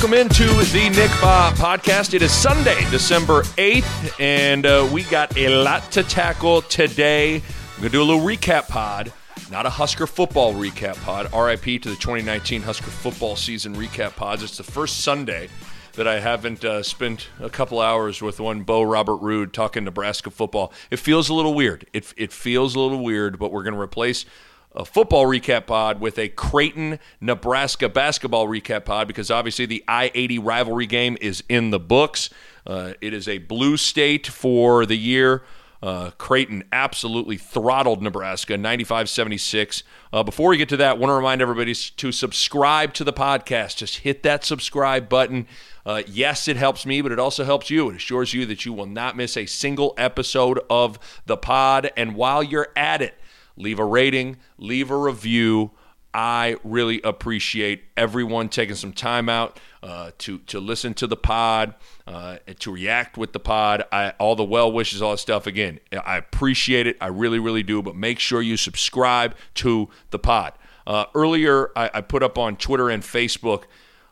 welcome into the Nick Bahe podcast. It is Sunday, December 8th, and uh, we got a lot to tackle today. We're going to do a little recap pod, not a Husker football recap pod. RIP to the 2019 Husker football season recap pods. It's the first Sunday that I haven't uh, spent a couple hours with one Bo Robert Roode talking Nebraska football. It feels a little weird. It, it feels a little weird, but we're going to replace a football recap pod with a Creighton, Nebraska basketball recap pod because obviously the I 80 rivalry game is in the books. Uh, it is a blue state for the year. Uh, Creighton absolutely throttled Nebraska 95 76. Uh, before we get to that, I want to remind everybody to subscribe to the podcast. Just hit that subscribe button. Uh, yes, it helps me, but it also helps you. It assures you that you will not miss a single episode of the pod. And while you're at it, leave a rating, leave a review. I really appreciate everyone taking some time out uh, to to listen to the pod, uh, to react with the pod. I, all the well wishes, all that stuff. Again, I appreciate it. I really, really do. But make sure you subscribe to the pod. Uh, earlier, I, I, put up on Twitter and Facebook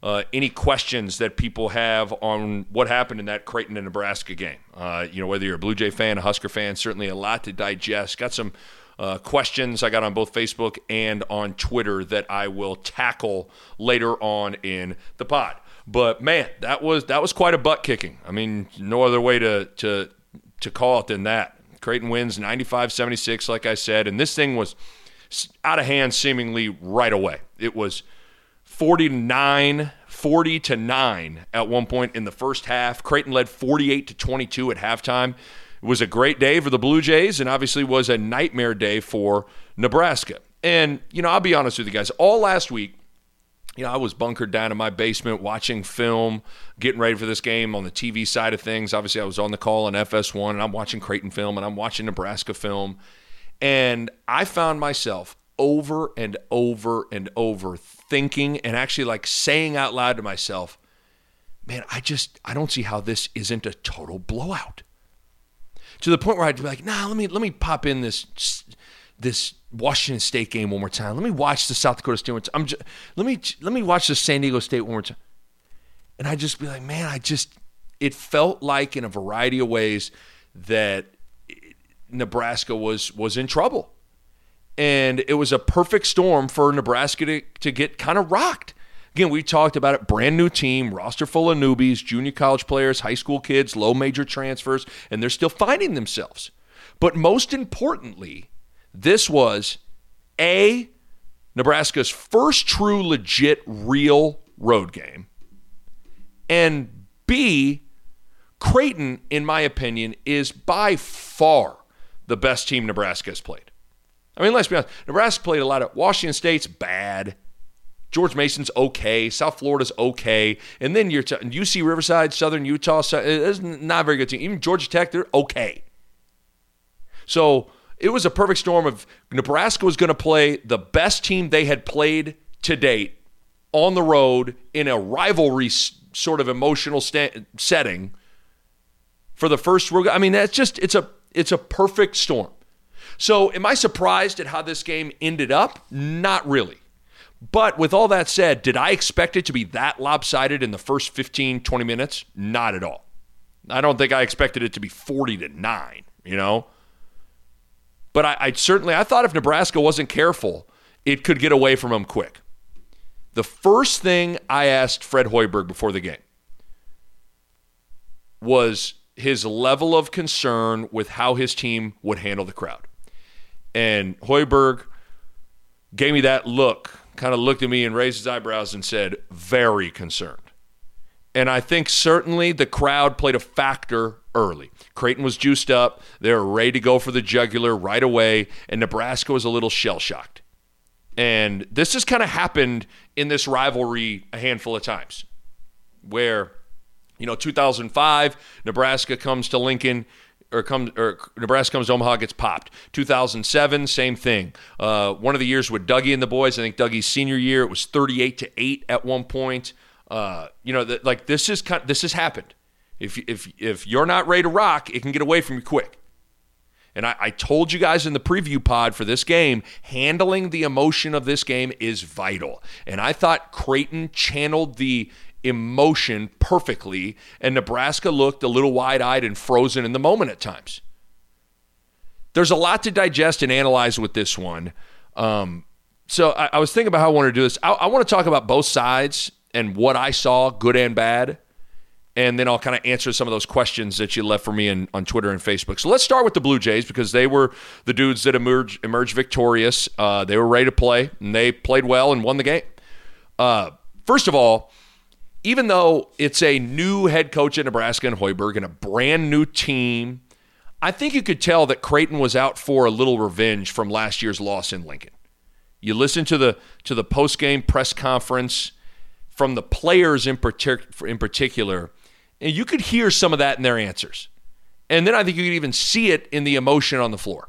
uh, any questions that people have on what happened in that Creighton and Nebraska game. Uh, you know, whether you're a Blue Jay fan, a Husker fan, certainly a lot to digest. Got some uh, questions I got on both Facebook and on Twitter that I will tackle later on in the pod. But man, that was that was quite a butt kicking. I mean, no other way to to to call it than that. Creighton wins 95-76 like I said, and this thing was out of hand seemingly right away. It was 49 40 to 9 at one point in the first half. Creighton led 48 to 22 at halftime. It was a great day for the Blue Jays and obviously was a nightmare day for Nebraska. And, you know, I'll be honest with you guys, all last week, you know, I was bunkered down in my basement watching film, getting ready for this game on the TV side of things. Obviously, I was on the call on FS1 and I'm watching Creighton film and I'm watching Nebraska film. And I found myself over and over and over thinking and actually like saying out loud to myself, man, I just, I don't see how this isn't a total blowout to the point where I'd be like, nah, let me let me pop in this this Washington State game one more time. Let me watch the South Dakota State one time. I'm just, let me let me watch the San Diego State one more time. And I'd just be like, man, I just it felt like in a variety of ways that Nebraska was was in trouble. And it was a perfect storm for Nebraska to, to get kind of rocked. Again, we talked about it. Brand new team, roster full of newbies, junior college players, high school kids, low major transfers, and they're still finding themselves. But most importantly, this was A, Nebraska's first true, legit, real road game. And B, Creighton, in my opinion, is by far the best team Nebraska has played. I mean, let's be honest. Nebraska played a lot of Washington State's bad. George Mason's okay. South Florida's okay. And then you're t- UC Riverside, Southern Utah, it's eh, not a very good team. Even Georgia Tech, they're okay. So it was a perfect storm of Nebraska was going to play the best team they had played to date on the road in a rivalry sort of emotional setting for the first. I mean, that's just it's a it's a perfect storm. So, am I surprised at how this game ended up? Not really. But with all that said, did I expect it to be that lopsided in the first 15, 20 minutes? Not at all. I don't think I expected it to be 40 to 9, you know? But I, I certainly I thought if Nebraska wasn't careful, it could get away from them quick. The first thing I asked Fred Hoiberg before the game was his level of concern with how his team would handle the crowd. And Hoiberg gave me that look kind of looked at me and raised his eyebrows and said, very concerned. And I think certainly the crowd played a factor early. Creighton was juiced up. They were ready to go for the jugular right away, and Nebraska was a little shell shocked. And this has kind of happened in this rivalry a handful of times where, you know, 2005, Nebraska comes to Lincoln or comes or Nebraska comes to Omaha gets popped. 2007, same thing. Uh, one of the years with Dougie and the boys, I think Dougie's senior year, it was 38 to eight at one point. Uh, you know, the, like this is kind, this has happened. If if if you're not ready to rock, it can get away from you quick. And I, I, told you guys in the preview pod for this game, handling the emotion of this game is vital. And I thought Creighton channeled the emotion perfectly, and Nebraska looked a little wide eyed and frozen in the moment at times. There's a lot to digest and analyze with this one. Um, so I, I, was thinking about how I want to do this. I, I want to talk about both sides and what I saw, good and bad and then I'll kind of answer some of those questions that you left for me in, on Twitter and Facebook. So let's start with the Blue Jays because they were the dudes that emerged emerged victorious. Uh, they were ready to play, and they played well and won the game. Uh, first of all, even though it's a new head coach at Nebraska and Hoiberg and a brand new team, I think you could tell that Creighton was out for a little revenge from last year's loss in Lincoln. You listen to the to the post game press conference from the players in, partic- in particular and you could hear some of that in their answers. And then I think you could even see it in the emotion on the floor.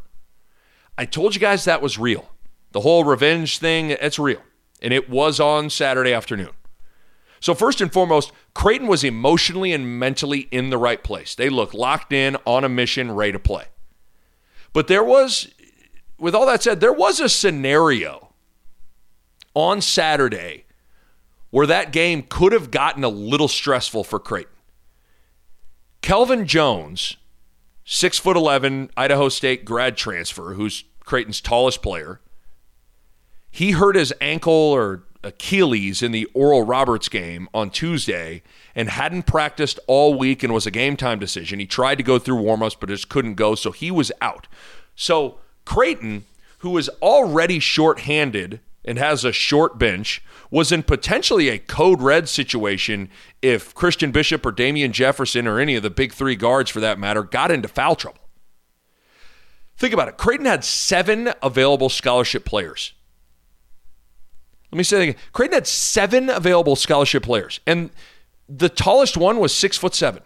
I told you guys that was real. The whole revenge thing, it's real. And it was on Saturday afternoon. So, first and foremost, Creighton was emotionally and mentally in the right place. They looked locked in, on a mission, ready to play. But there was, with all that said, there was a scenario on Saturday where that game could have gotten a little stressful for Creighton. Kelvin Jones, six foot eleven, Idaho State grad transfer, who's Creighton's tallest player. He hurt his ankle or Achilles in the Oral Roberts game on Tuesday and hadn't practiced all week and was a game time decision. He tried to go through warmups but just couldn't go, so he was out. So Creighton, who is already short-handed and has a short bench, was in potentially a code red situation if Christian Bishop or Damien Jefferson or any of the big three guards for that matter got into foul trouble. Think about it. Creighton had seven available scholarship players. Let me say that again. Creighton had seven available scholarship players, and the tallest one was six foot seven.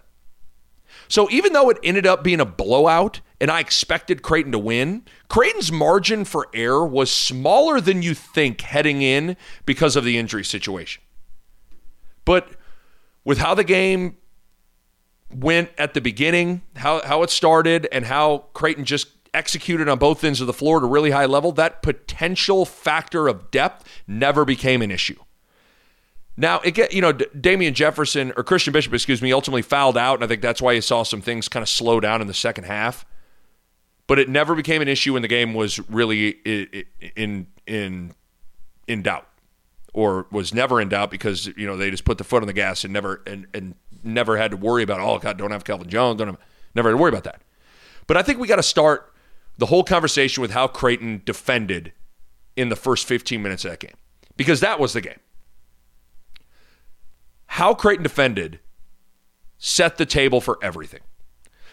So even though it ended up being a blowout and I expected Creighton to win, Creighton's margin for error was smaller than you think heading in because of the injury situation. But with how the game went at the beginning, how, how it started, and how Creighton just executed on both ends of the floor at a really high level, that potential factor of depth never became an issue. Now, it get you know Damien Jefferson or Christian Bishop, excuse me, ultimately fouled out, and I think that's why you saw some things kind of slow down in the second half. But it never became an issue when the game was really in in in doubt, or was never in doubt because you know they just put the foot on the gas and never and, and never had to worry about oh god don't have Kelvin Jones, don't have, never had to worry about that. But I think we got to start the whole conversation with how Creighton defended in the first 15 minutes of that game because that was the game how Creighton defended set the table for everything.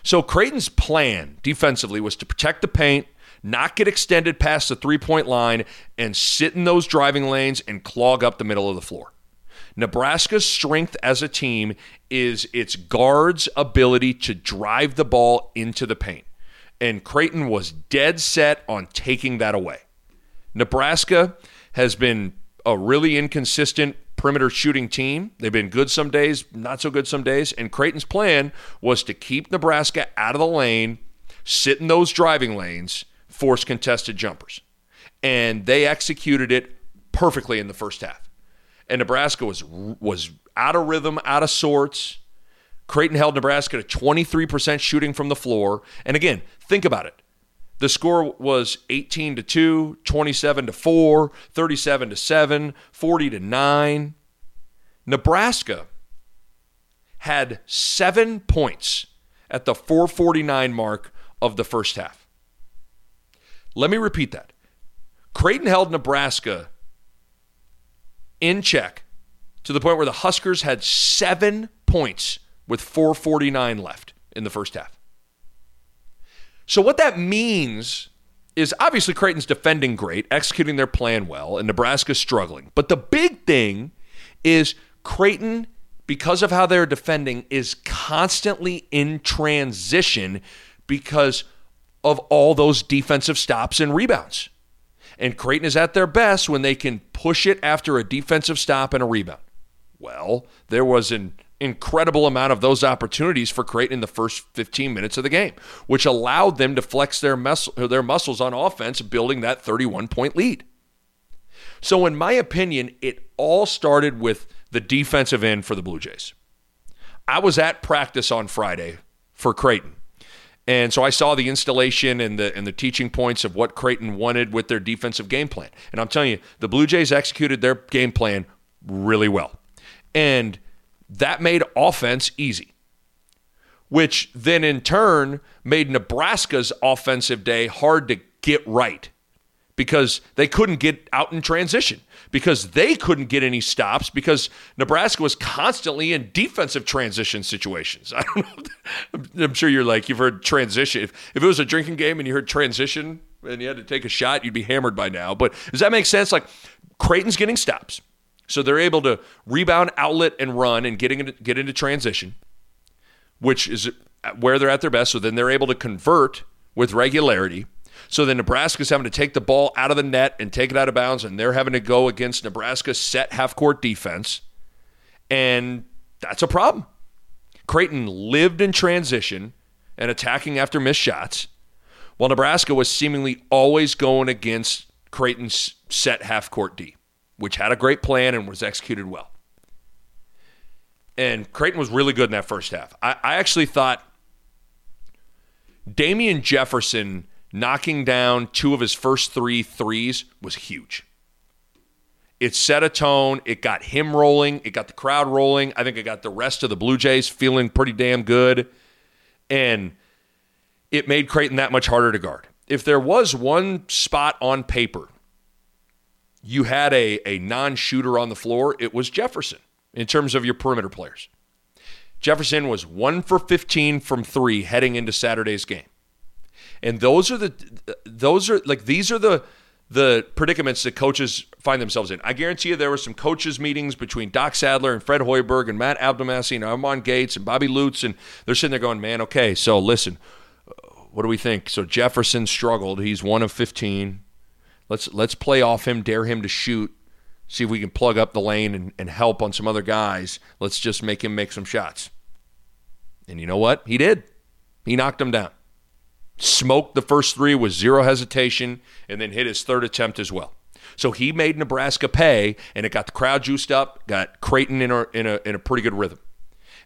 So Creighton's plan defensively was to protect the paint, not get extended past the three point line, and sit in those driving lanes and clog up the middle of the floor. Nebraska's strength as a team is its guards' ability to drive the ball into the paint. And Creighton was dead set on taking that away. Nebraska has been a really inconsistent perimeter shooting team. They've been good some days, not so good some days. And Creighton's plan was to keep Nebraska out of the lane, sit in those driving lanes, force contested jumpers. And they executed it perfectly in the first half. And Nebraska was was out of rhythm, out of sorts. Creighton held Nebraska to 23% shooting from the floor. And again, think about it. The score was 18 to 2, 27 to 4, 37 to 7, 40 to 9. Nebraska had 7 points at the 449 mark of the first half. Let me repeat that. Creighton held Nebraska in check to the point where the Huskers had 7 points with 449 left in the first half. So, what that means is obviously Creighton's defending great, executing their plan well, and Nebraska's struggling. But the big thing is Creighton, because of how they're defending, is constantly in transition because of all those defensive stops and rebounds. And Creighton is at their best when they can push it after a defensive stop and a rebound. Well, there was an incredible amount of those opportunities for Creighton in the first 15 minutes of the game, which allowed them to flex their, mus- their muscles on offense, building that 31 point lead. So, in my opinion, it all started with the defensive end for the Blue Jays. I was at practice on Friday for Creighton. And so I saw the installation and the and the teaching points of what Creighton wanted with their defensive game plan. And I'm telling you, the Blue Jays executed their game plan really well. And that made offense easy. Which then in turn made Nebraska's offensive day hard to get right because they couldn't get out in transition because they couldn't get any stops because Nebraska was constantly in defensive transition situations. I don't know. I'm sure you're like, you've heard transition. If, if it was a drinking game and you heard transition and you had to take a shot, you'd be hammered by now. But does that make sense? Like, Creighton's getting stops. So they're able to rebound, outlet, and run and getting into, get into transition, which is where they're at their best. So then they're able to convert with regularity so then Nebraska's having to take the ball out of the net and take it out of bounds, and they're having to go against Nebraska's set half court defense. And that's a problem. Creighton lived in transition and attacking after missed shots, while Nebraska was seemingly always going against Creighton's set half court D, which had a great plan and was executed well. And Creighton was really good in that first half. I, I actually thought Damien Jefferson knocking down two of his first three threes was huge. It set a tone. It got him rolling. It got the crowd rolling. I think it got the rest of the Blue Jays feeling pretty damn good. And it made Creighton that much harder to guard. If there was one spot on paper, you had a, a non shooter on the floor, it was Jefferson in terms of your perimeter players. Jefferson was one for 15 from three heading into Saturday's game. And those are the those are like these are the the predicaments that coaches find themselves in. I guarantee you there were some coaches meetings between Doc Sadler and Fred Hoiberg and Matt Abdelmassih and Armon Gates and Bobby Lutz and they're sitting there going, "Man, okay, so listen, uh, what do we think? So Jefferson struggled. He's one of 15. Let's let's play off him, dare him to shoot. See if we can plug up the lane and, and help on some other guys. Let's just make him make some shots. And you know what? He did. He knocked him down smoked the first three with zero hesitation, and then hit his third attempt as well. So he made Nebraska pay, and it got the crowd juiced up, got Creighton in a, in a, in a pretty good rhythm.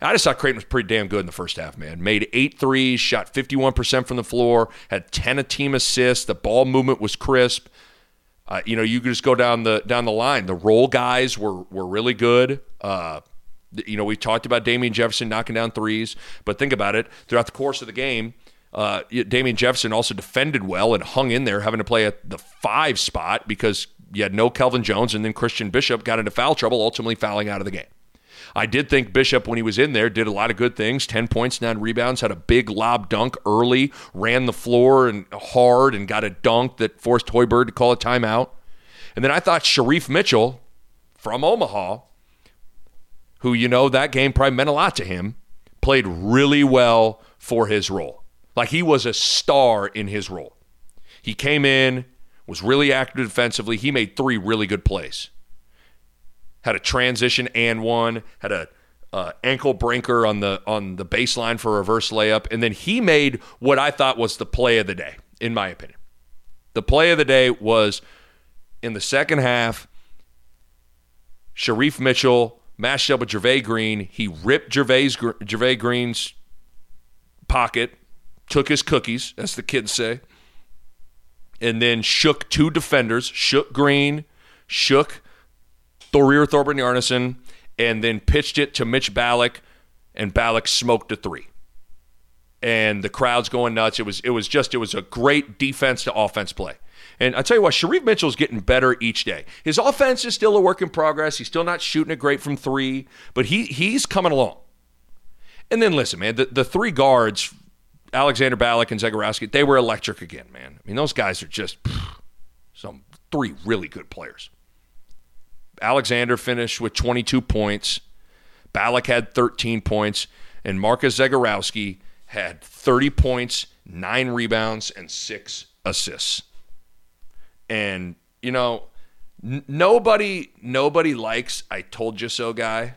I just thought Creighton was pretty damn good in the first half, man. Made eight threes, shot 51% from the floor, had 10 a team assists. The ball movement was crisp. Uh, you know, you could just go down the down the line. The role guys were were really good. Uh, you know, we talked about Damien Jefferson knocking down threes, but think about it. Throughout the course of the game, uh, Damien Jefferson also defended well and hung in there, having to play at the five spot because you had no Kelvin Jones, and then Christian Bishop got into foul trouble, ultimately fouling out of the game. I did think Bishop, when he was in there, did a lot of good things 10 points, nine rebounds, had a big lob dunk early, ran the floor and hard, and got a dunk that forced Hoiberg to call a timeout. And then I thought Shereef Mitchell from Omaha, who, you know, that game probably meant a lot to him, played really well for his role. Like he was a star in his role. He came in, was really active defensively. He made three really good plays. Had a transition and one, had a uh, ankle breaker on the on the baseline for a reverse layup, and then he made what I thought was the play of the day, in my opinion. The play of the day was in the second half. Shereef Mitchell matched up with Jervay Green. He ripped Jervay's, Jervay Green's pocket took his cookies, as the kids say, and then shook two defenders, shook Green, shook Thorir Thorbjarnarson, and then pitched it to Mitch Ballock, and Ballock smoked a three. And the crowd's going nuts. It was it was just it was a great defense to offense play. And I tell you what, Shereef Mitchell's getting better each day. His offense is still a work in progress. He's still not shooting it great from three, but he he's coming along. And then listen, man, the, the three guards Alexander Ballock and Zegarowski, they were electric again, man. I mean, those guys are just some three really good players. Alexander finished with 22 points. Ballock had 13 points, and Marcus Zegarowski had 30 points, nine rebounds, and six assists. And you know, n- nobody nobody likes "I told you so" guy.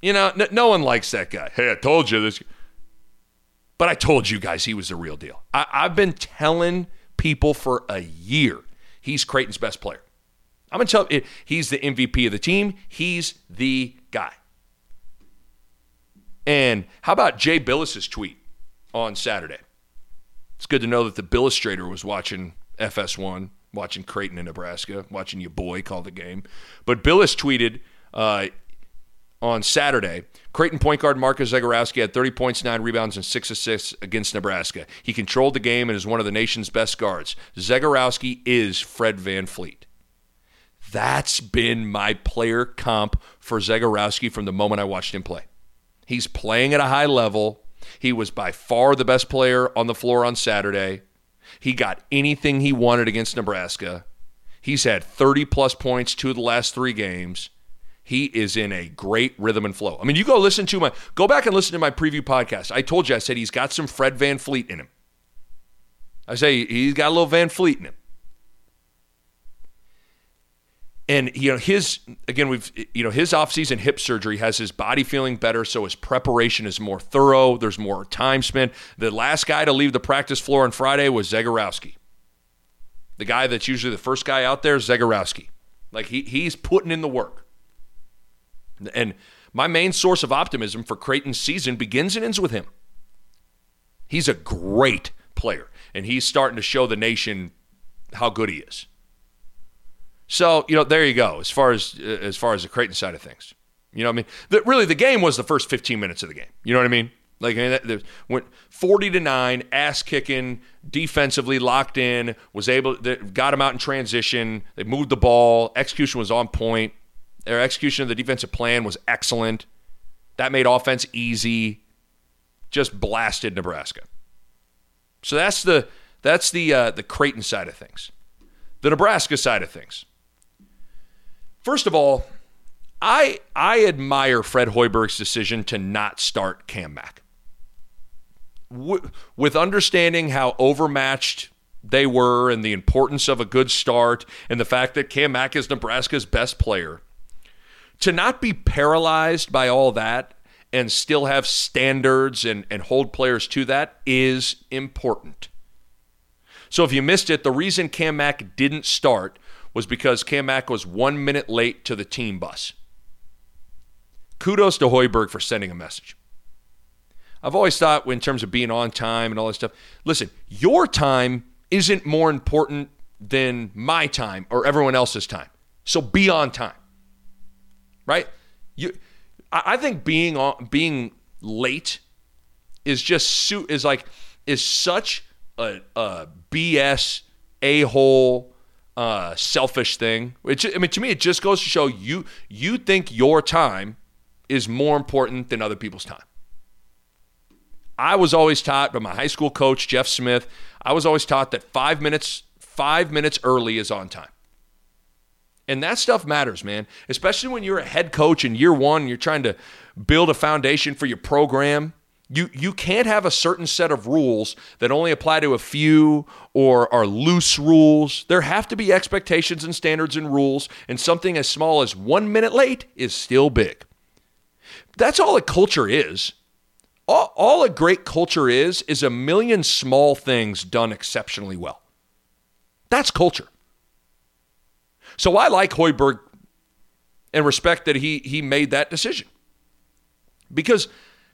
You know, n- no one likes that guy. Hey, I told you this. But I told you guys he was the real deal. I, I've been telling people for a year he's Creighton's best player. I'm going to tell you, he's the MVP of the team. He's the guy. And how about Jay Bilas's tweet on Saturday? It's good to know that the Billustrator was watching FS1, watching Creighton in Nebraska, watching your boy call the game. But Bilas tweeted uh, on Saturday Creighton point guard Marcus Zegarowski had 30 points, 9 rebounds, and 6 assists against Nebraska. He controlled the game and is one of the nation's best guards. Zegarowski is Fred VanVleet. That's been my player comp for Zegarowski from the moment I watched him play. He's playing at a high level. He was by far the best player on the floor on Saturday. He got anything he wanted against Nebraska. He's had 30 plus points two of the last three games. He is in a great rhythm and flow. I mean, you go listen to my go back and listen to my preview podcast. I told you I said he's got some Fred VanVleet in him. I say he's got a little VanVleet in him. And you know his again we've you know his offseason hip surgery has his body feeling better so his preparation is more thorough there's more time spent. The last guy to leave the practice floor on Friday was Zegarowski the guy that's usually the first guy out there Zegarowski like he he's putting in the work. And my main source of optimism for Creighton's season begins and ends with him. He's a great player and he's starting to show the nation how good he is so you know, there you go. As far as as far as the Creighton side of things, you know, what I mean, the, really, the game was the first 15 minutes of the game. You know what I mean? Like I mean, went 40 to nine, ass kicking, defensively locked in, was able, got him out in transition. They moved the ball. Execution was on point. Their execution of the defensive plan was excellent. That made offense easy. Just blasted Nebraska. So that's the that's the uh, the Creighton side of things. The Nebraska side of things. First of all, I I admire Fred Hoiberg's decision to not start Cam Mack. W- with understanding how overmatched they were and the importance of a good start and the fact that Cam Mack is Nebraska's best player, to not be paralyzed by all that and still have standards and, and hold players to that is important. So if you missed it, the reason Cam Mack didn't start was because Cam Mack was one minute late to the team bus. Kudos to Hoiberg for sending a message. I've always thought, in terms of being on time and all that stuff, listen, your time isn't more important than my time or everyone else's time. So be on time, right? You, I think being on, being late is just is like is such a, a BS a hole uh, selfish thing. Which I mean, to me, it just goes to show you you think your time is more important than other people's time. I was always taught by my high school coach Jeff Smith. I was always taught that five minutes five minutes early is on time. And that stuff matters, man. Especially when you're a head coach in year one, you're trying to build a foundation for your program. You you can't have a certain set of rules that only apply to a few or are loose rules. There have to be expectations and standards and rules, and something as small as 1 minute late is still big. That's all a culture is. All, all a great culture is is a million small things done exceptionally well. That's culture. So I like Hoiberg and respect that he he made that decision. Because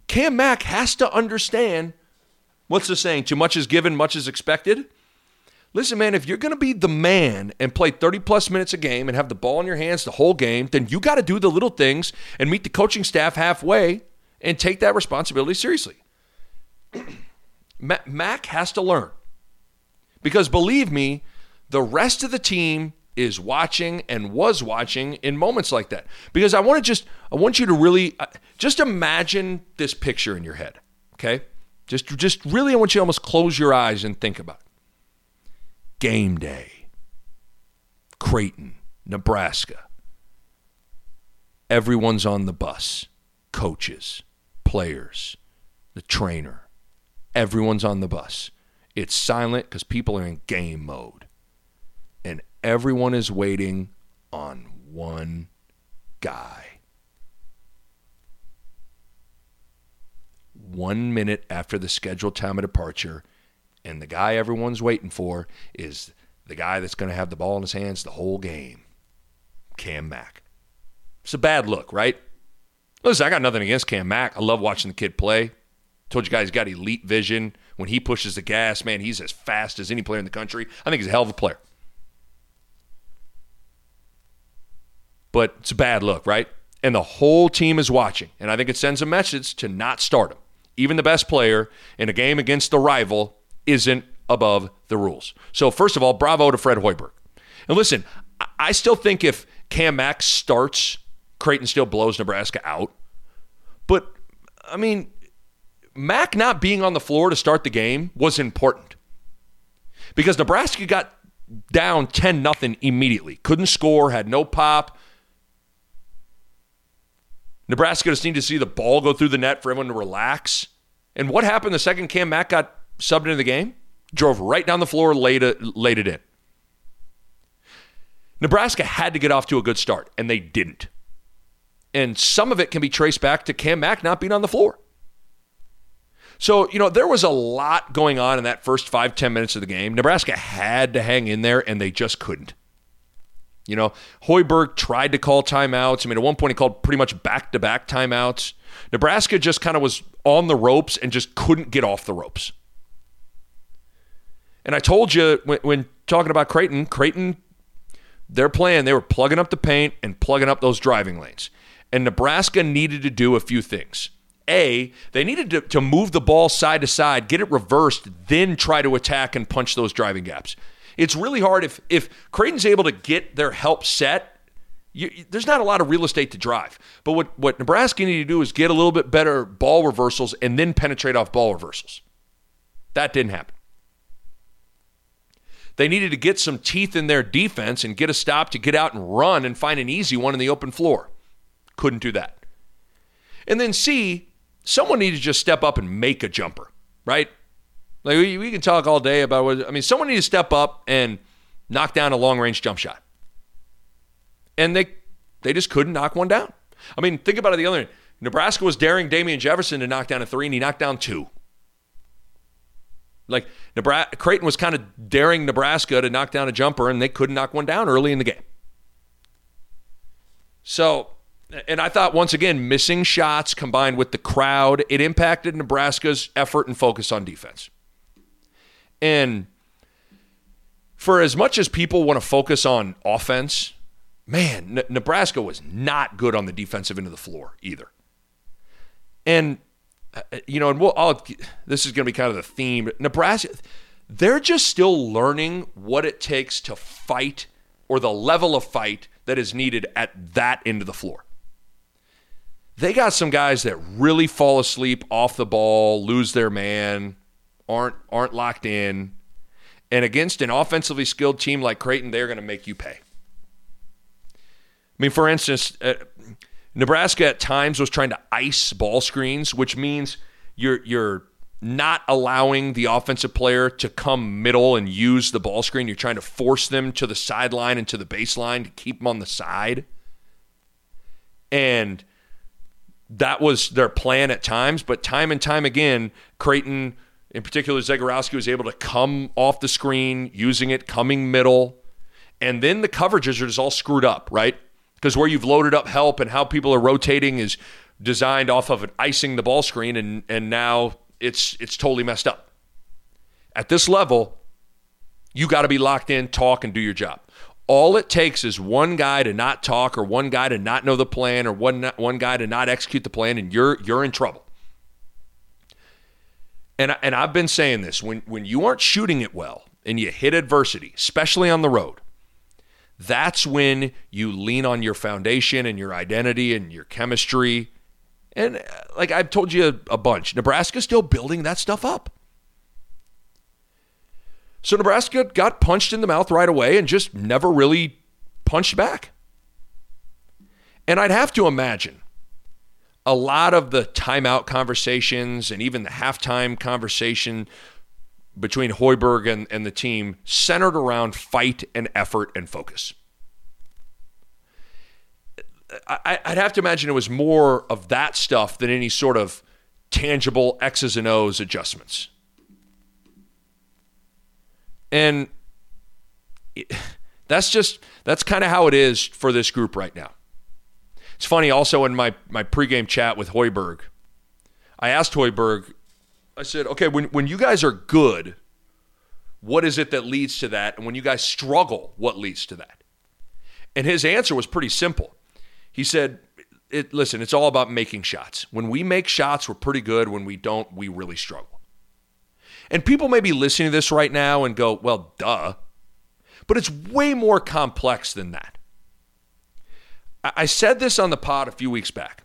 Cam Mack has to understand what's the saying? Too much is given, much is expected. Listen, man, if you're going to be the man and play 30 plus minutes a game and have the ball in your hands the whole game, then you got to do the little things and meet the coaching staff halfway and take that responsibility seriously. Mack has to learn. Because believe me, the rest of the team is watching and was watching in moments like that. Because I want to just, I want you to really, uh, just imagine this picture in your head, okay? Just, just really, I want you to almost close your eyes and think about it. Game day, Creighton, Nebraska. Everyone's on the bus coaches, players, the trainer. Everyone's on the bus. It's silent because people are in game mode everyone is waiting on one guy. One minute after the scheduled time of departure, and the guy everyone's waiting for is the guy that's going to have the ball in his hands the whole game. Cam Mack. It's a bad look, right? Listen, I got nothing against Cam Mack. I love watching the kid play. Told you guys he's got elite vision. When he pushes the gas, man, he's as fast as any player in the country. I think he's a hell of a player. But it's a bad look, right? And the whole team is watching. And I think it sends a message to not start him. Even the best player in a game against the rival isn't above the rules. So, first of all, bravo to Fred Hoiberg. And listen, I still think if Cam Mack starts, Creighton still blows Nebraska out. But, I mean, Mack not being on the floor to start the game was important because Nebraska got down 10 nothing immediately. Couldn't score, had no pop. Nebraska just needed to see the ball go through the net for everyone to relax. And what happened the second Cam Mack got subbed into the game? Drove right down the floor, laid it, laid it in. Nebraska had to get off to a good start, and they didn't. And some of it can be traced back to Cam Mack not being on the floor. So, you know, there was a lot going on in that first five ten minutes of the game. Nebraska had to hang in there, and they just couldn't. You know, Hoiberg tried to call timeouts. I mean, at one point he called pretty much back to back timeouts. Nebraska just kind of was on the ropes and just couldn't get off the ropes. And I told you when, when talking about Creighton, Creighton, their plan, they were plugging up the paint and plugging up those driving lanes. And Nebraska needed to do a few things. A, they needed to, to move the ball side to side, get it reversed, then try to attack and punch those driving gaps. It's really hard if if Creighton's able to get their help set. You, there's not a lot of real estate to drive. But what, what Nebraska needed to do is get a little bit better ball reversals and then penetrate off ball reversals. That didn't happen. They needed to get some teeth in their defense and get a stop to get out and run and find an easy one in the open floor. Couldn't do that. And then C, someone needed to just step up and make a jumper, right? Like we, we can talk all day about what I mean. Someone needs to step up and knock down a long range jump shot, and they they just couldn't knock one down. I mean, think about it the other end. Nebraska was daring Damien Jefferson to knock down a three, and he knocked down two. Like Nebraska, Creighton was kind of daring Nebraska to knock down a jumper, and they couldn't knock one down early in the game. So, and I thought once again, missing shots combined with the crowd, it impacted Nebraska's effort and focus on defense. And for as much as people want to focus on offense, man, N- Nebraska was not good on the defensive end of the floor either. And uh, you know, and we'll, I'll, this is going to be kind of the theme. Nebraska, they're just still learning what it takes to fight or the level of fight that is needed at that end of the floor. They got some guys that really fall asleep off the ball, lose their man, aren't aren't locked in. And against an offensively skilled team like Creighton, they're going to make you pay. I mean, for instance, uh, Nebraska at times was trying to ice ball screens, which means you're you're not allowing the offensive player to come middle and use the ball screen. You're trying to force them to the sideline and to the baseline to keep them on the side. And that was their plan at times, but time and time again, Creighton – in particular, Zegarowski was able to come off the screen, using it, coming middle. And then the coverages are just all screwed up, right? Because where you've loaded up help and how people are rotating is designed off of an icing the ball screen, and, and now it's it's totally messed up. At this level, you got to be locked in, talk, and do your job. All it takes is one guy to not talk, or one guy to not know the plan, or one one guy to not execute the plan, and you're you're in trouble and and I've been saying this when when you aren't shooting it well and you hit adversity, especially on the road, that's when you lean on your foundation and your identity and your chemistry. And uh, like I've told you a, a bunch, Nebraska's still building that stuff up. So Nebraska got punched in the mouth right away and just never really punched back. And I'd have to imagine a lot of the timeout conversations and even the halftime conversation between Hoiberg and, and the team centered around fight and effort and focus. I, would have to imagine it was more of that stuff than any sort of tangible X's and O's adjustments. And That's just that's kind of how it is for this group right now. It's funny also in my my pregame chat with Hoiberg, I asked Hoiberg, I said, okay, when when you guys are good, what is it that leads to that? And when you guys struggle, what leads to that? And his answer was pretty simple. He said, it, listen, it's all about making shots. When we make shots, we're pretty good. When we don't, we really struggle. And people may be listening to this right now and go, well, duh. But it's way more complex than that. I said this on the pod a few weeks back.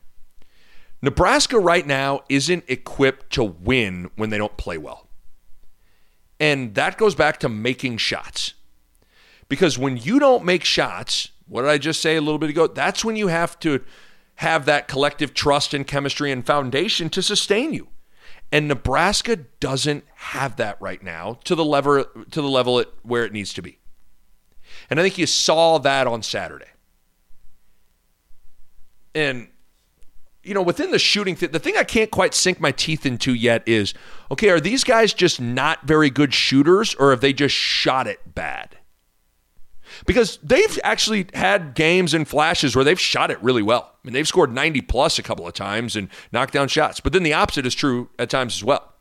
Nebraska right now isn't equipped to win when they don't play well. And that goes back to making shots. Because when you don't make shots, what did I just say a little bit ago? That's when you have to have that collective trust and chemistry and foundation to sustain you. And Nebraska doesn't have that right now to the level to the level it, where it needs to be. And I think you saw that on Saturday. And you know, within the shooting thing, the thing I can't quite sink my teeth into yet is okay, are these guys just not very good shooters or have they just shot it bad? because they've actually had games and flashes where they've shot it really well. I mean, they've scored 90 plus a couple of times and knocked down shots. But then the opposite is true at times as well.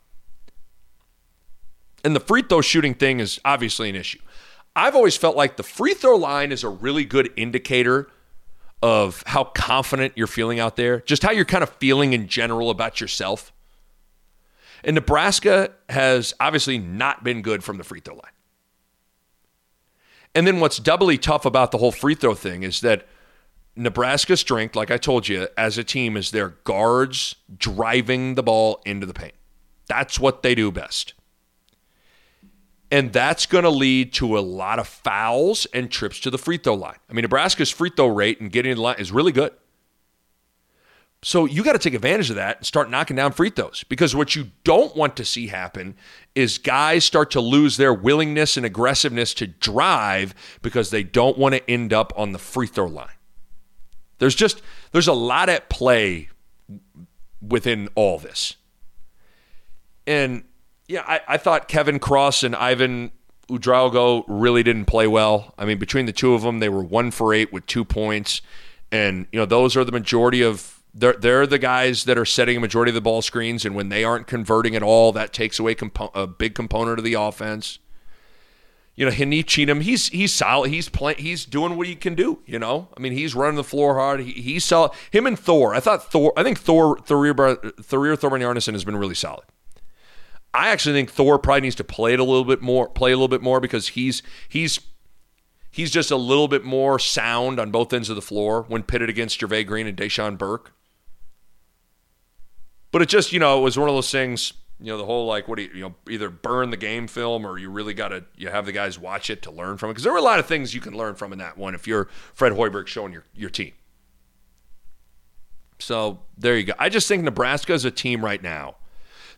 And the free throw shooting thing is obviously an issue. I've always felt like the free throw line is a really good indicator of how confident you're feeling out there, just how you're kind of feeling in general about yourself. And Nebraska has obviously not been good from the free throw line. And then what's doubly tough about the whole free throw thing is that Nebraska's strength, like I told you, as a team, is their guards driving the ball into the paint. That's what they do best. And that's going to lead to a lot of fouls and trips to the free throw line. I mean, Nebraska's free throw rate and getting in the line is really good. So you got to take advantage of that and start knocking down free throws because what you don't want to see happen is guys start to lose their willingness and aggressiveness to drive because they don't want to end up on the free throw line. There's just there's a lot at play within all this. And yeah, I, I thought Kevin Cross and Ivan Ouedraogo really didn't play well. I mean, between the two of them, they were one for eight with two points. And, you know, those are the majority of they're, they're the guys that are setting a majority of the ball screens, and when they aren't converting at all, that takes away compo- a big component of the offense. You know, Haanif Cheatham, he's he's solid. He's playing. He's doing what he can do. You know, I mean, he's running the floor hard. He, he's solid. Him and Thor. I thought Thor. I think Thor Thorir Thorbjarnarson has been really solid. I actually think Thor probably needs to play it a little bit more. Play a little bit more because he's he's he's just a little bit more sound on both ends of the floor when pitted against Jervay Green and Dachon Burke. But it just, you know, it was one of those things, you know, the whole like, what do you, you know, either burn the game film or you really got to, you have the guys watch it to learn from it. Because there were a lot of things you can learn from in that one if you're Fred Hoiberg showing your, your team. So there you go. I just think Nebraska is a team right now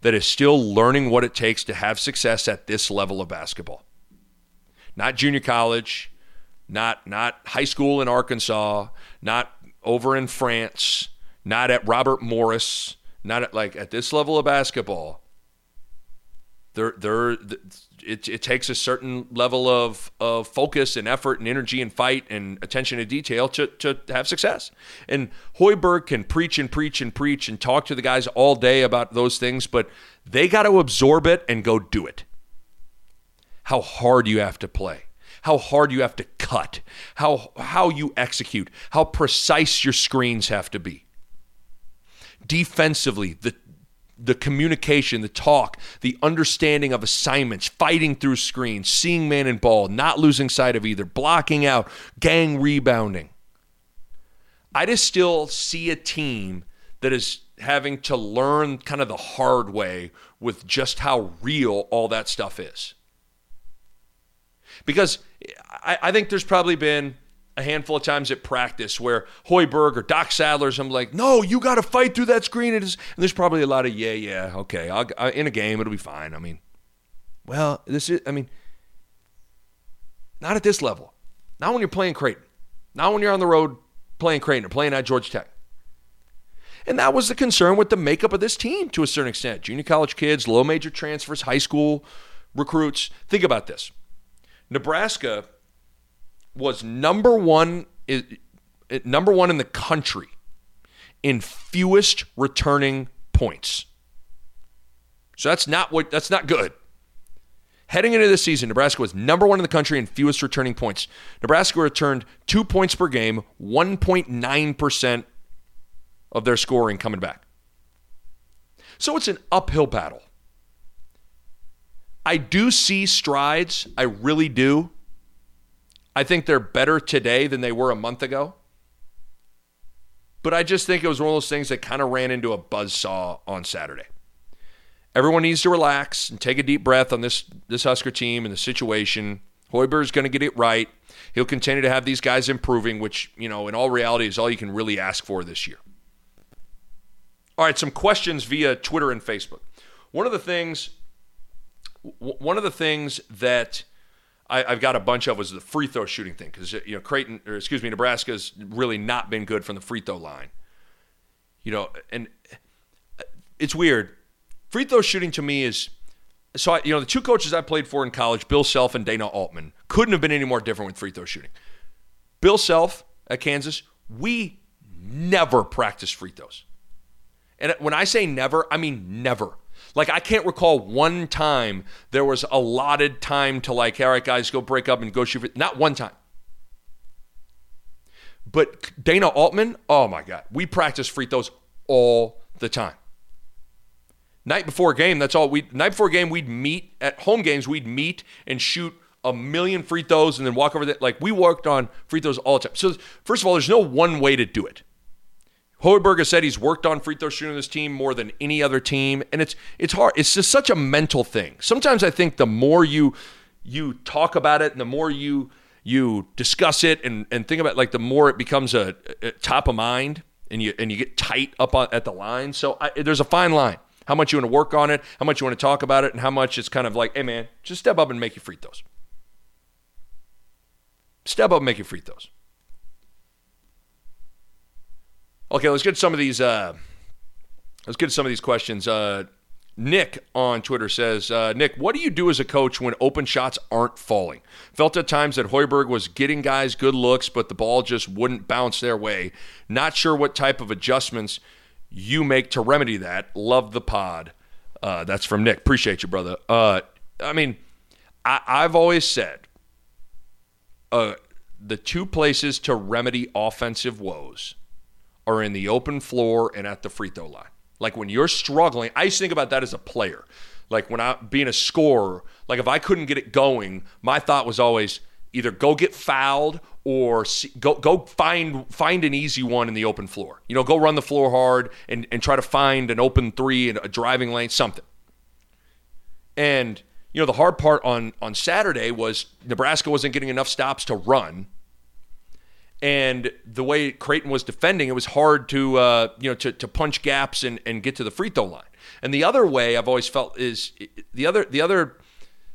that is still learning what it takes to have success at this level of basketball. Not junior college, not not high school in Arkansas, not over in France, not at Robert Morris, not at, like at this level of basketball. There, there, it, it takes a certain level of, of focus and effort and energy and fight and attention to detail to, to have success. And Hoiberg can preach and preach and preach and talk to the guys all day about those things, but they got to absorb it and go do it. How hard you have to play, how hard you have to cut, how, how you execute, how precise your screens have to be defensively, the the communication, the talk, the understanding of assignments, fighting through screens, seeing man and ball, not losing sight of either, blocking out, gang rebounding. I just still see a team that is having to learn kind of the hard way with just how real all that stuff is. Because I, I think there's probably been a handful of times at practice where Hoiberg or Doc Sadler's, I'm like, no, you got to fight through that screen. And there's probably a lot of, yeah, yeah, okay. I'll, I, in a game, it'll be fine. I mean, well, this is, I mean, not at this level. Not when you're playing Creighton. Not when you're on the road playing Creighton or playing at Georgia Tech. And that was the concern with the makeup of this team to a certain extent. Junior college kids, low major transfers, high school recruits. Think about this. Nebraska was number one number one in the country in fewest returning points. So that's not what that's not good. Heading into the season, Nebraska was number one in the country in fewest returning points. Nebraska returned two points per game, 1.9% of their scoring coming back. So it's an uphill battle. I do see strides. I really do. I think they're better today than they were a month ago. But I just think it was one of those things that kind of ran into a buzz saw on Saturday. Everyone needs to relax and take a deep breath on this this Husker team and the situation. Hoiberg's going to get it right. He'll continue to have these guys improving, which, you know, in all reality is all you can really ask for this year. All right, some questions via Twitter and Facebook. One of the things one of the things that I, have got a bunch of was the free throw shooting thing because you know Creighton or excuse me Nebraska's really not been good from the free throw line. You know, and uh, it's weird. Free throw shooting to me is so I, you know the two coaches I played for in college, Bill Self and Dana Altman, couldn't have been any more different with free throw shooting. Bill Self at Kansas, we never practiced free throws. And when I say never, I mean never. Like I can't recall one time there was allotted time to like, all right, guys, go break up and go shoot. It. Not one time. But Dana Altman, oh my God, we practice free throws all the time. Night before game, that's all we. Night before game, we'd meet at home games. We'd meet and shoot a million free throws and then walk over there. Like we worked on free throws all the time. So first of all, there's no one way to do it. Hoiberg has said he's worked on free throw shooting this team more than any other team, and it's it's hard. It's just such a mental thing. Sometimes I think the more you you talk about it, and the more you you discuss it and, and think about it, like the more it becomes a, a, top of mind, and you and you get tight up on, at the line. So I, there's a fine line. How much you want to work on it, how much you want to talk about it, and how much it's kind of like, hey man, just step up and make your free throws. Step up and make your free throws. Okay, let's get some of these. Uh, let's get some of these questions. Uh, Nick on Twitter says, uh, Nick, what do you do as a coach when open shots aren't falling? Felt at times that Hoiberg was getting guys good looks, but the ball just wouldn't bounce their way. Not sure what type of adjustments you make to remedy that. Love the pod. Uh, that's from Nick. Appreciate you, brother. Uh, I mean, I, have always said uh, the two places to remedy offensive woes are in the open floor and at the free throw line. Like when you're struggling, I used to think about that as a player. Like when I being a scorer, like if I couldn't get it going, my thought was always either go get fouled or see, go go find find an easy one in the open floor. You know, go run the floor hard and and try to find an open three and a driving lane, something. And you know, the hard part on on Saturday was Nebraska wasn't getting enough stops to run and the way Creighton was defending, it was hard to uh, you know to, to punch gaps and, and get to the free throw line. And the other way I've always felt is the other the other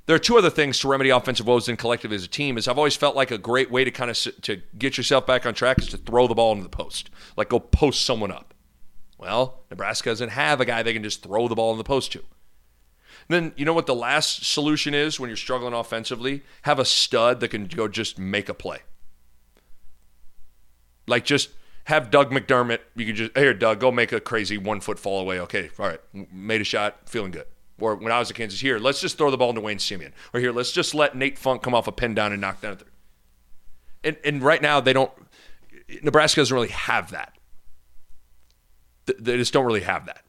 there are two other things to remedy offensive woes in collective as a team. Is I've always felt like a great way to kind of to get yourself back on track is to throw the ball into the post, like go post someone up. Well, Nebraska doesn't have a guy they can just throw the ball in the post to. then you know what the last solution is when you're struggling offensively? Have a stud that can go just make a play. Like just have Doug McDermott. You could just here, Doug, go make a crazy one foot fall away. Okay, all right, made a shot, feeling good. Or when I was at Kansas, here, let's just throw the ball into Wayne Simien. Or here, let's just let Nate Funk come off a pin down and knock down a three. And and right now they don't. Nebraska doesn't really have that. They just don't really have that.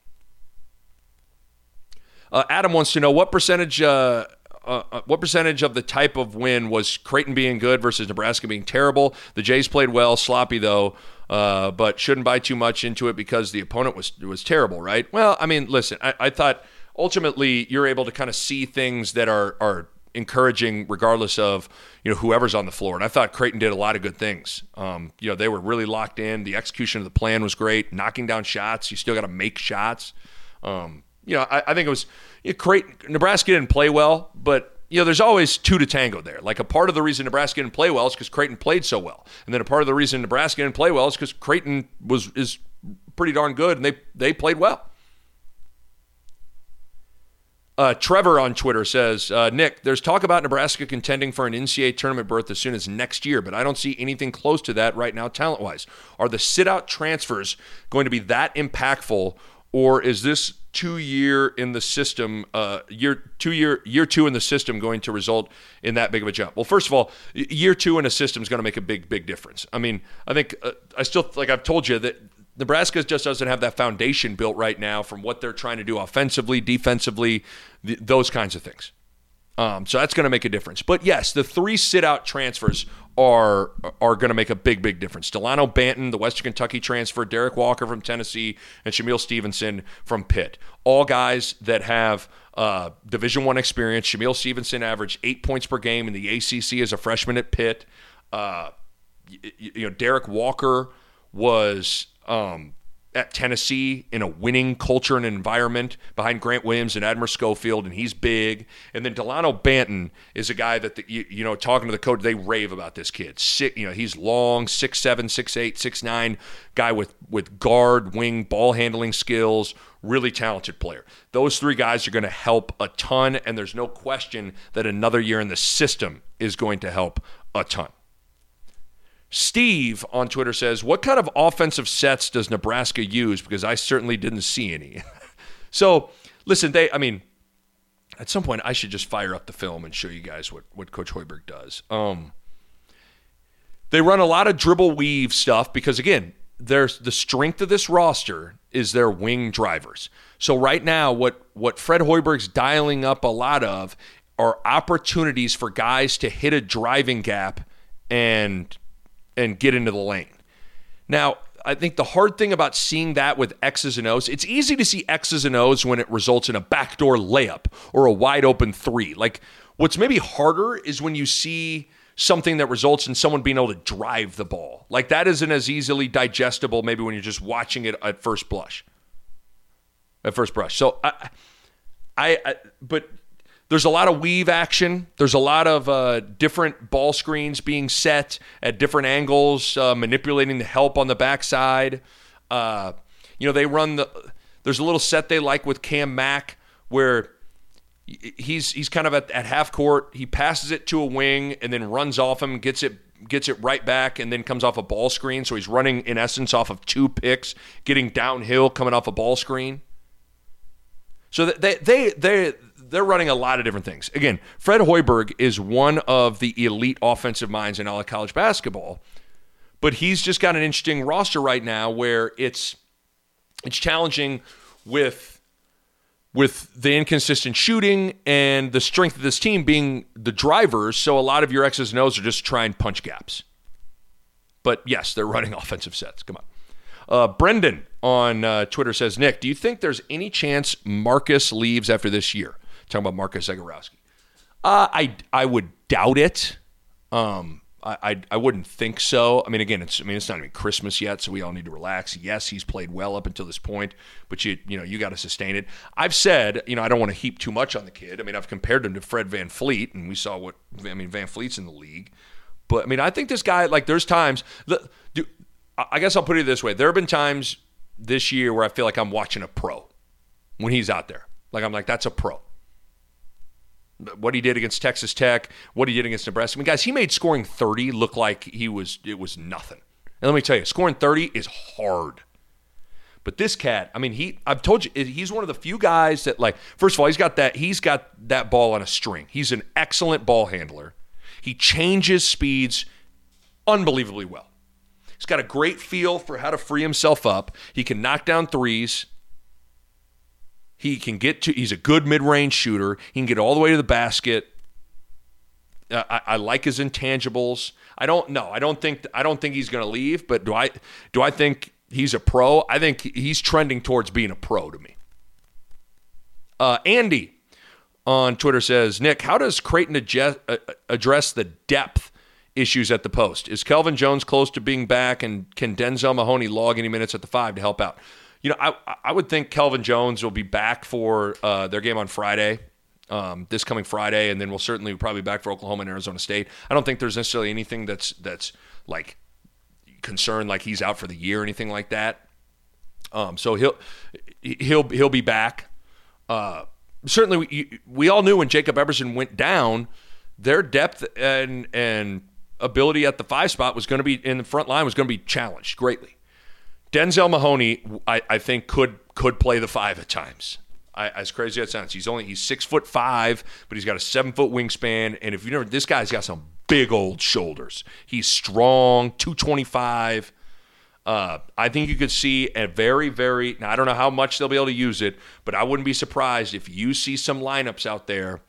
Uh, Adam wants to know what percentage. Uh, uh, uh, what percentage of the type of win was Creighton being good versus Nebraska being terrible? The Jays played well, sloppy though, uh, but shouldn't buy too much into it because the opponent was was terrible, right? Well, I mean, listen, I, I thought ultimately you're able to kind of see things that are are encouraging regardless of you know whoever's on the floor. And I thought Creighton did a lot of good things. Um, you know, they were really locked in. The execution of the plan was great. Knocking down shots, you still got to make shots. Um, you know, I, I think it was you know, Creighton, Nebraska didn't play well, but you know, there's always two to tango there. Like a part of the reason Nebraska didn't play well is because Creighton played so well, and then a part of the reason Nebraska didn't play well is because Creighton was is pretty darn good and they they played well. Uh, Trevor on Twitter says, uh, Nick, there's talk about Nebraska contending for an NCAA tournament berth as soon as next year, but I don't see anything close to that right now, talent wise. Are the sit out transfers going to be that impactful, or is this two year in the system, uh, year two year year two in the system going to result in that big of a jump? Well, first of all, year two in a system is going to make a big big difference. I mean, I think uh, I still like I've told you that Nebraska just doesn't have that foundation built right now from what they're trying to do offensively, defensively, th- those kinds of things. Um, so that's going to make a difference. But yes, the three sit out transfers are are going to make a big, big difference. Delano Banton, the Western Kentucky transfer, Derrick Walker from Tennessee, and Shamiel Stevenson from Pitt. All guys that have uh, Division One experience. Shamiel Stevenson averaged eight points per game in the ACC as a freshman at Pitt. Uh, you, you know, Derrick Walker was um, at Tennessee in a winning culture and environment behind Grant Williams and Admiral Schofield, and he's big. And then Delano Banton is a guy that the, you, you, know talking to the coach, they rave about this kid. Six, you know, he's long, six seven, six eight, six nine, guy with with guard, wing, ball handling skills. Really talented player. Those three guys are going to help a ton, and there's no question that another year in the system is going to help a ton. Steve on Twitter says, What kind of offensive sets does Nebraska use? Because I certainly didn't see any. so, listen, they, I mean, at some point I should just fire up the film and show you guys what, what Coach Hoiberg does. Um, they run a lot of dribble weave stuff because, again, there's the strength of this roster is their wing drivers. So right now, what what Fred Hoiberg's dialing up a lot of are opportunities for guys to hit a driving gap and and get into the lane. Now, I think the hard thing about seeing that with X's and O's, it's easy to see X's and O's when it results in a backdoor layup or a wide open three. Like what's maybe harder is when you see something that results in someone being able to drive the ball. Like that isn't as easily digestible maybe when you're just watching it at first blush. At first brush. So I I, I but there's a lot of weave action. There's a lot of uh, different ball screens being set at different angles, uh, manipulating the help on the backside. Uh, you know, they run the. There's a little set they like with Cam Mack where he's he's kind of at, at half court. He passes it to a wing and then runs off him, gets it gets it right back, and then comes off a ball screen. So he's running in essence off of two picks, getting downhill, coming off a ball screen. So they they they they're running a lot of different things. Again, Fred Hoiberg is one of the elite offensive minds in all of college basketball, but he's just got an interesting roster right now where it's it's challenging with with the inconsistent shooting and the strength of this team being the drivers. So a lot of your X's and O's are just trying to punch gaps. But yes, they're running offensive sets. Come on. Uh, Brendan on uh, Twitter says, Nick, do you think there's any chance Marcus leaves after this year? Talking about Marcus Zegarowski. Uh, I I would doubt it. Um, I, I, I wouldn't think so. I mean, again, it's I mean it's not even Christmas yet, so we all need to relax. Yes, he's played well up until this point, but you you know you got to sustain it. I've said you know I don't want to heap too much on the kid. I mean I've compared him to Fred VanVleet, and we saw what I mean VanVleet's in the league, but I mean I think this guy like there's times. Do, I guess I'll put it this way: there have been times this year where I feel like I'm watching a pro when he's out there. Like I'm like that's a pro what he did against Texas Tech, what he did against Nebraska. I mean, guys, he made scoring 30 look like he was it was nothing. And let me tell you, scoring 30 is hard. But this cat, I mean, he I've told you he's one of the few guys that like first of all, he's got that he's got that ball on a string. He's an excellent ball handler. He changes speeds unbelievably well. He's got a great feel for how to free himself up. He can knock down threes. He can get to. He's a good mid-range shooter. He can get all the way to the basket. Uh, I, I, like his intangibles. I don't know. I don't think. I don't think he's going to leave. But do I? Do I think he's a pro? I think he's trending towards being a pro to me. Uh, Andy on Twitter says, Nick, how does Creighton uh, address the depth issues at the post? Is Kelvin Jones close to being back, and can Denzel Mahoney log any minutes at the five to help out? You know, I I would think Kelvin Jones will be back for uh, their game on Friday, um, this coming Friday, and then we'll certainly probably back for Oklahoma and Arizona State. I don't think there's necessarily anything that's that's like concerned like he's out for the year or anything like that. Um, so he'll he'll he'll be back. Uh, certainly we, we all knew when Jacob Epperson went down, their depth and and ability at the five spot was going to be in the front line was going to be challenged greatly. Denzel Mahoney, I, I think could could play the five at times. I, as crazy as it sounds, he's only he's six foot five, but he's got a seven foot wingspan. And if you never, this guy's got some big old shoulders. He's strong, two twenty five. Uh, I think you could see a very, very. Now I don't know how much they'll be able to use it, but I wouldn't be surprised if you see some lineups out there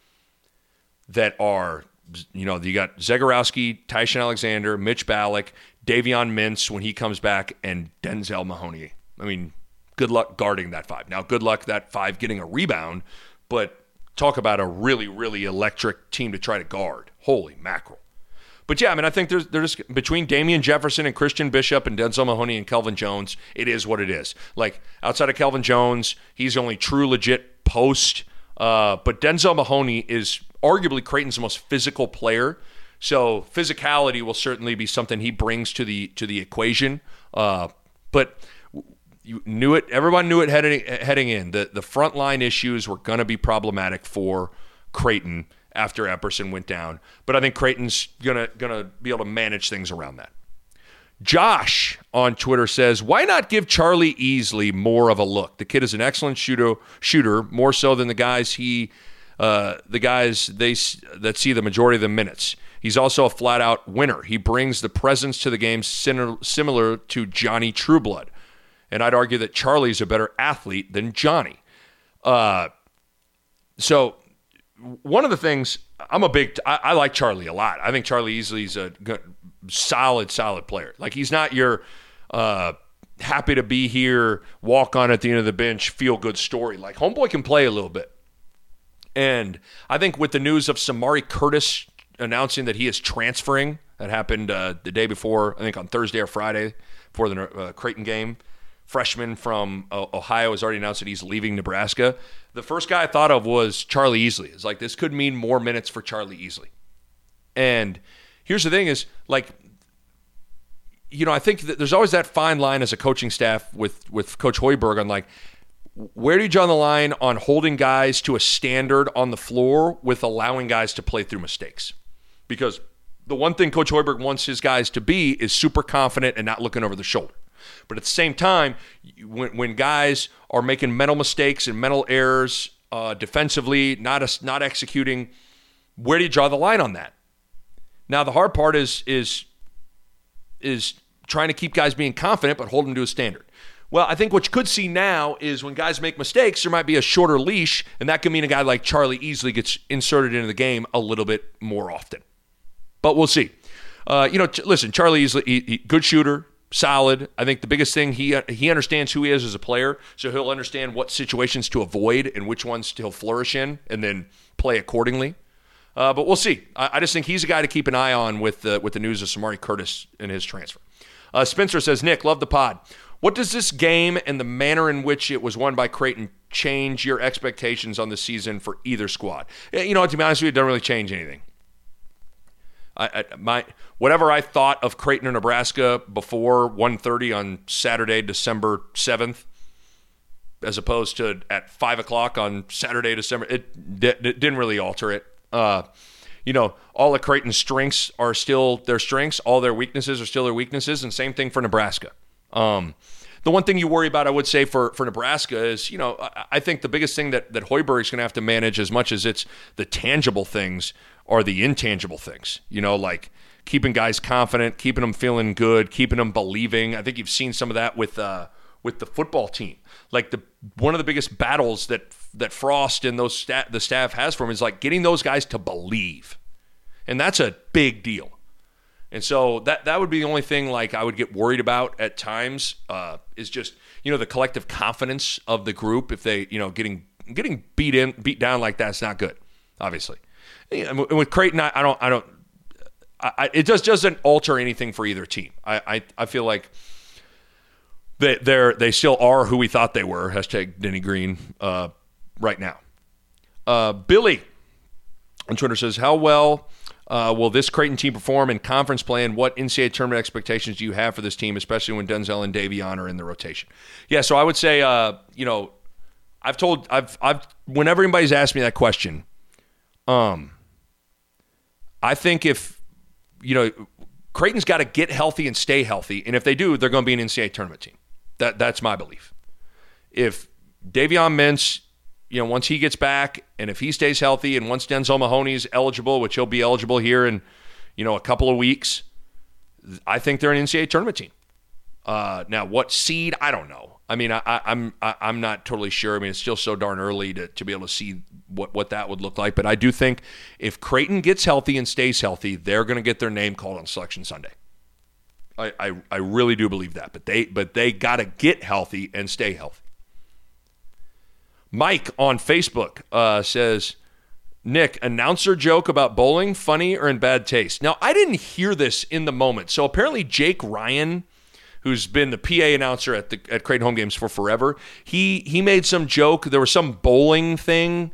that are, you know, you got Zegarowski, Ty-Shon Alexander, Mitch Ballock, Davion Mintz when he comes back, and Denzel Mahoney. I mean, good luck guarding that five. Now, good luck that five getting a rebound, but talk about a really, really electric team to try to guard. Holy mackerel. But yeah, I mean, I think there's there's between Damien Jefferson and Christian Bishop and Denzel Mahoney and Kelvin Jones, it is what it is. Like outside of Kelvin Jones, he's the only true legit post. Uh, but Denzel Mahoney is arguably Creighton's most physical player. So physicality will certainly be something he brings to the to the equation. Uh, but you knew it. Everyone knew it heading heading in. The the front line issues were going to be problematic for Creighton after Epperson went down. But I think Creighton's gonna gonna be able to manage things around that. Josh on Twitter says, "Why not give Charlie Easley more of a look? The kid is an excellent shooter, shooter more so than the guys he, uh, the guys they that see the majority of the minutes. He's also a flat out winner. He brings the presence to the game similar to Johnny Trueblood, and I'd argue that Charlie's a better athlete than Johnny. Uh, so one of the things I'm a big I, I like Charlie a lot. I think Charlie Easley's a good, solid, solid player. Like he's not your uh, happy to be here, walk on at the end of the bench, feel good story. Like homeboy can play a little bit. And I think with the news of Samari Curtis announcing that he is transferring, that happened uh, the day before, I think on Thursday or Friday, before the uh, Creighton game freshman from uh, Ohio has already announced that he's leaving Nebraska. The first guy I thought of was Charlie Easley. It's like this could mean more minutes for Charlie Easley. And here's the thing: is like, you know, I think that there's always that fine line as a coaching staff with with Coach Hoiberg on like, where do you draw the line on holding guys to a standard on the floor with allowing guys to play through mistakes? Because the one thing Coach Hoiberg wants his guys to be is super confident and not looking over the shoulder. But at the same time, when, when guys are making mental mistakes and mental errors uh, defensively, not a, not executing, where do you draw the line on that? Now the hard part is is is trying to keep guys being confident but hold them to a standard. Well, I think what you could see now is when guys make mistakes, there might be a shorter leash, and that could mean a guy like Charlie Easley gets inserted into the game a little bit more often. But we'll see. Uh, you know, listen, Charlie is he, good shooter, solid. I think the biggest thing he he understands who he is as a player, so he'll understand what situations to avoid and which ones he'll flourish in, and then play accordingly. Uh, but we'll see. I, I, just think he's a guy to keep an eye on with the, with the news of Samari Curtis and his transfer. Uh, Spencer says, Nick, love the pod. What does this game and the manner in which it was won by Creighton change your expectations on the season for either squad? You know, to be honest with you, it doesn't really change anything. I, I, my whatever I thought of Creighton or Nebraska before 1:30 on Saturday, December 7th, as opposed to at five o'clock on Saturday, December, it, it didn't really alter it. Uh, you know, all of Creighton's strengths are still their strengths. All their weaknesses are still their weaknesses, and same thing for Nebraska. Um, the one thing you worry about, I would say, for, for Nebraska is, you know, I, I think the biggest thing that, that is going to have to manage as much as it's the tangible things are the intangible things, you know, like keeping guys confident, keeping them feeling good, keeping them believing. I think you've seen some of that with uh, with the football team. Like the one of the biggest battles that that Frost and those sta- the staff has for him is like getting those guys to believe, and that's a big deal. And so that that would be the only thing like I would get worried about at times uh, is just you know the collective confidence of the group if they you know getting getting beat in beat down like that's not good, obviously. And with Creighton, I, I don't, I don't, I, it just doesn't alter anything for either team. I, I, I feel like they they're they still are who we thought they were. Hashtag Denny Green uh, right now. Uh, Billy on Twitter says, "How well uh, will this Creighton team perform in conference play, and what NCAA tournament expectations do you have for this team, especially when Denzel and Davion are in the rotation?" Yeah, so I would say, uh, you know, I've told I've I've whenever anybody's asked me that question, um, I think if you know Creighton's got to get healthy and stay healthy, and if they do, they're going to be an NCAA tournament team. That that's my belief. If Davion Mintz, you know, once he gets back, and if he stays healthy, and once Denzel Mahoney's eligible, which he'll be eligible here in you know a couple of weeks, I think they're an NCAA tournament team. Uh, now, what seed? I don't know. I mean, I, I'm I, I'm not totally sure. I mean, it's still so darn early to, to be able to see what, what that would look like. But I do think if Creighton gets healthy and stays healthy, they're going to get their name called on Selection Sunday. I, I, I really do believe that. But they but they got to get healthy and stay healthy. Mike on Facebook uh, says, Nick, announcer joke about bowling, funny or in bad taste? Now, I didn't hear this in the moment. So apparently, Jake Ryan who's been the PA announcer at the at Creighton home games for forever. He he made some joke. There was some bowling thing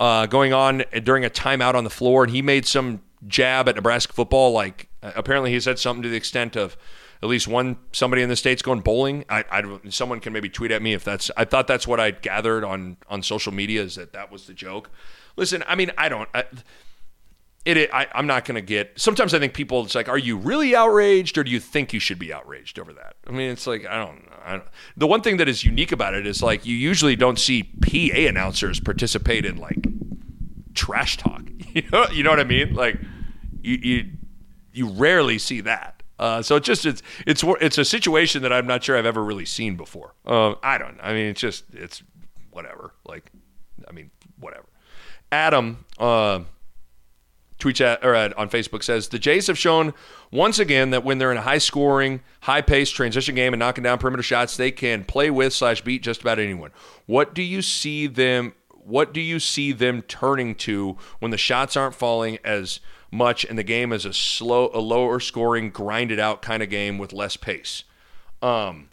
uh, going on during a timeout on the floor, and he made some jab at Nebraska football. Like apparently he said something to the extent of at least one somebody in the states going bowling. I, I someone can maybe tweet at me if that's. I thought that's what I gathered on on social media is that that was the joke. Listen, I mean, I don't. I, it, I, am not going to get. Sometimes I think people, it's like, are you really outraged, or do you think you should be outraged over that? I mean, it's like I don't know. I don't, the one thing that is unique about it is like you usually don't see PA announcers participate in like trash talk. You know, you know what I mean? Like you you you rarely see that. Uh, so it's just it's it's it's a situation that I'm not sure I've ever really seen before. Uh, I don't. I mean, it's just it's whatever. Like, I mean, whatever. Adam. Uh, tweets at, or at, on Facebook says the Jays have shown once again that when they're in a high scoring, high paced transition game and knocking down perimeter shots, they can play with slash beat just about anyone. What do you see them? What do you see them turning to when the shots aren't falling as much and the game is a slow, a lower scoring, grinded out kind of game with less pace? Um,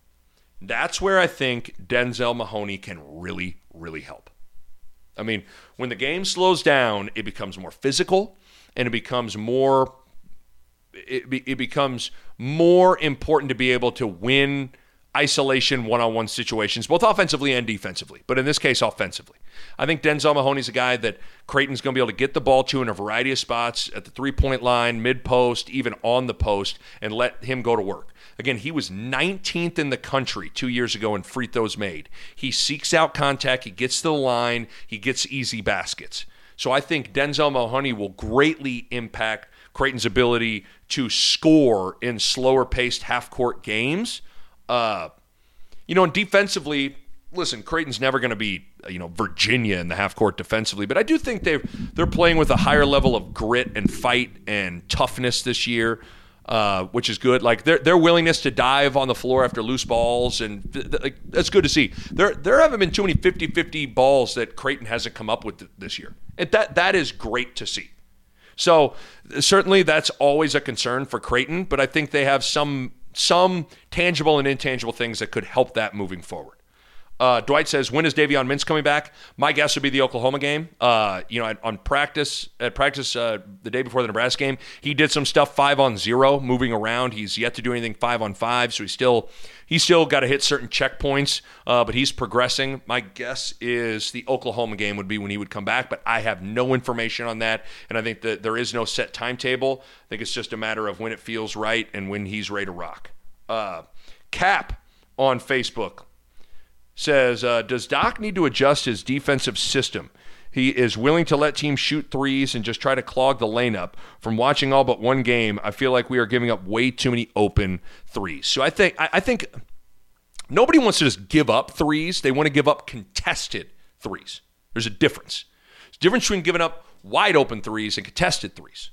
that's where I think Denzel Mahoney can really, really help. I mean, when the game slows down, it becomes more physical and it becomes more it, be, it becomes more important to be able to win isolation one-on-one situations both offensively and defensively but in this case offensively i think denzel mahoney's a guy that creighton's going to be able to get the ball to in a variety of spots at the three-point line mid-post even on the post and let him go to work. Again he was 19th in the country two years ago in free throws made. He seeks out contact he gets to the line he gets easy baskets. So I think Denzel Mahoney will greatly impact Creighton's ability to score in slower paced half court games. Uh, you know, and defensively, listen, Creighton's never going to be you know Virginia in the half court defensively, but I do think they they're playing with a higher level of grit and fight and toughness this year. Uh, which is good. Like their their willingness to dive on the floor after loose balls, and th- th- like, that's good to see. There there haven't been too many 50-50 balls that Creighton hasn't come up with th- this year. And that that is great to see. So certainly that's always a concern for Creighton, but I think they have some some tangible and intangible things that could help that moving forward. Uh, Dwight says, "When is Davion Mintz coming back?" My guess would be the Oklahoma game. Uh, you know, at, on practice at practice uh, the day before the Nebraska game, he did some stuff five on zero, moving around. He's yet to do anything five on five, so he's still he's still got to hit certain checkpoints, uh, but he's progressing. My guess is the Oklahoma game would be when he would come back, but I have no information on that, and I think that there is no set timetable. I think it's just a matter of when it feels right and when he's ready to rock. Uh, Cap on Facebook says, uh, Does Doc need to adjust his defensive system? He is willing to let teams shoot threes and just try to clog the lane up. From watching all but one game, I feel like we are giving up way too many open threes. So I think I, I think nobody wants to just give up threes. They want to give up contested threes. There's a difference. There's a difference between giving up wide open threes and contested threes.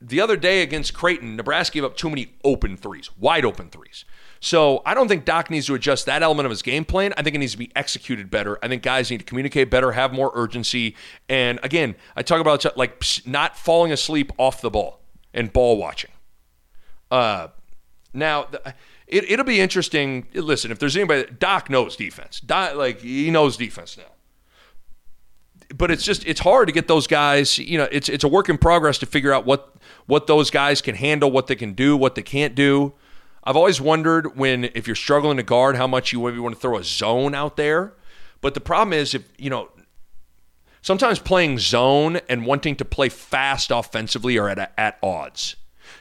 The other day against Creighton, Nebraska gave up too many open threes, wide open threes. So I don't think Doc needs to adjust that element of his game plan. I think it needs to be executed better. I think guys need to communicate better, have more urgency. And again, I talk about like not falling asleep off the ball and ball watching. Uh, now, it, it'll be interesting. Listen, if there's anybody, Doc knows defense. Doc, like he knows defense now but it's just it's hard to get those guys you know it's it's a work in progress to figure out what what those guys can handle what they can do what they can't do I've always wondered when, if you're struggling to guard, how much you maybe want to throw a zone out there. But the problem is if, you know, sometimes playing zone and wanting to play fast offensively are at, at odds.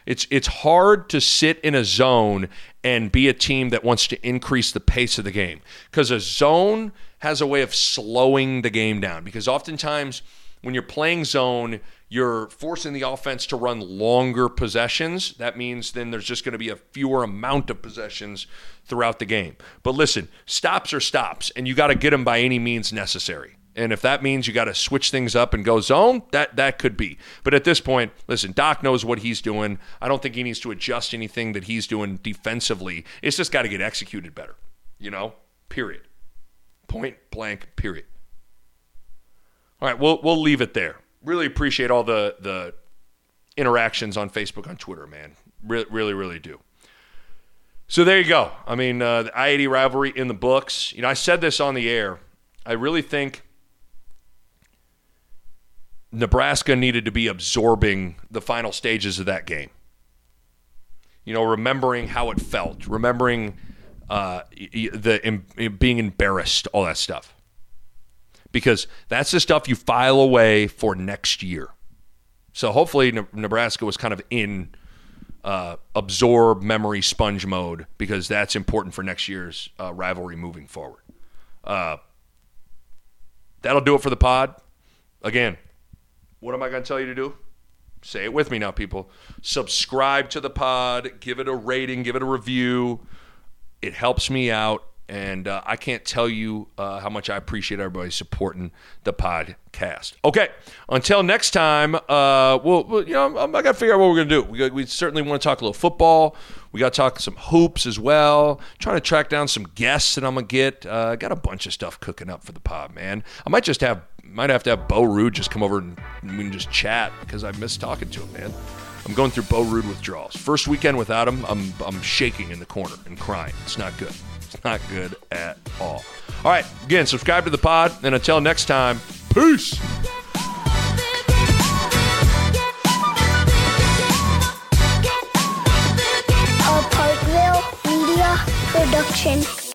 It's it's hard to sit in a zone and be a team that wants to increase the pace of the game because a zone has a way of slowing the game down because oftentimes when you're playing zone, you're forcing the offense to run longer possessions. That means then there's just going to be a fewer amount of possessions throughout the game. But listen, stops are stops, and you got to get them by any means necessary. And if that means you got to switch things up and go zone, that that could be. But at this point, listen, Doc knows what he's doing. I don't think he needs to adjust anything that he's doing defensively. It's just got to get executed better. You know, period. Point blank. Period. All right, we'll we'll leave it there. Really appreciate all the the interactions on Facebook, on Twitter, man. Really, really, really do. So there you go. I mean, uh, the I eighty rivalry in the books. You know, I said this on the air. I really think Nebraska needed to be absorbing the final stages of that game. You know, remembering how it felt, remembering uh, the being embarrassed, all that stuff. Because that's the stuff you file away for next year. So hopefully Nebraska was kind of in uh, absorb memory sponge mode because that's important for next year's uh, rivalry moving forward. Uh, that'll do it for the pod. Again, what am I going to tell you to do? Say it with me now, people. Subscribe to the pod, give it a rating, give it a review. It helps me out. And uh, I can't tell you uh, how much I appreciate everybody supporting the podcast. Okay, until next time, uh, we'll, you know, I got to figure out what we're going to do. We, we certainly want to talk a little football. We got to talk some hoops as well. Trying to track down some guests that I'm gonna get. Uh, got a bunch of stuff cooking up for the pod, man. I might just have might have to have Bo Ruud just come over and we can just chat because I miss talking to him, man. I'm going through Bo Ruud withdrawals. First weekend without him, I'm I'm shaking in the corner and crying. It's not good. It's not good at all. All right, again, subscribe to the pod, and until next time, peace. A Parkville Media Production.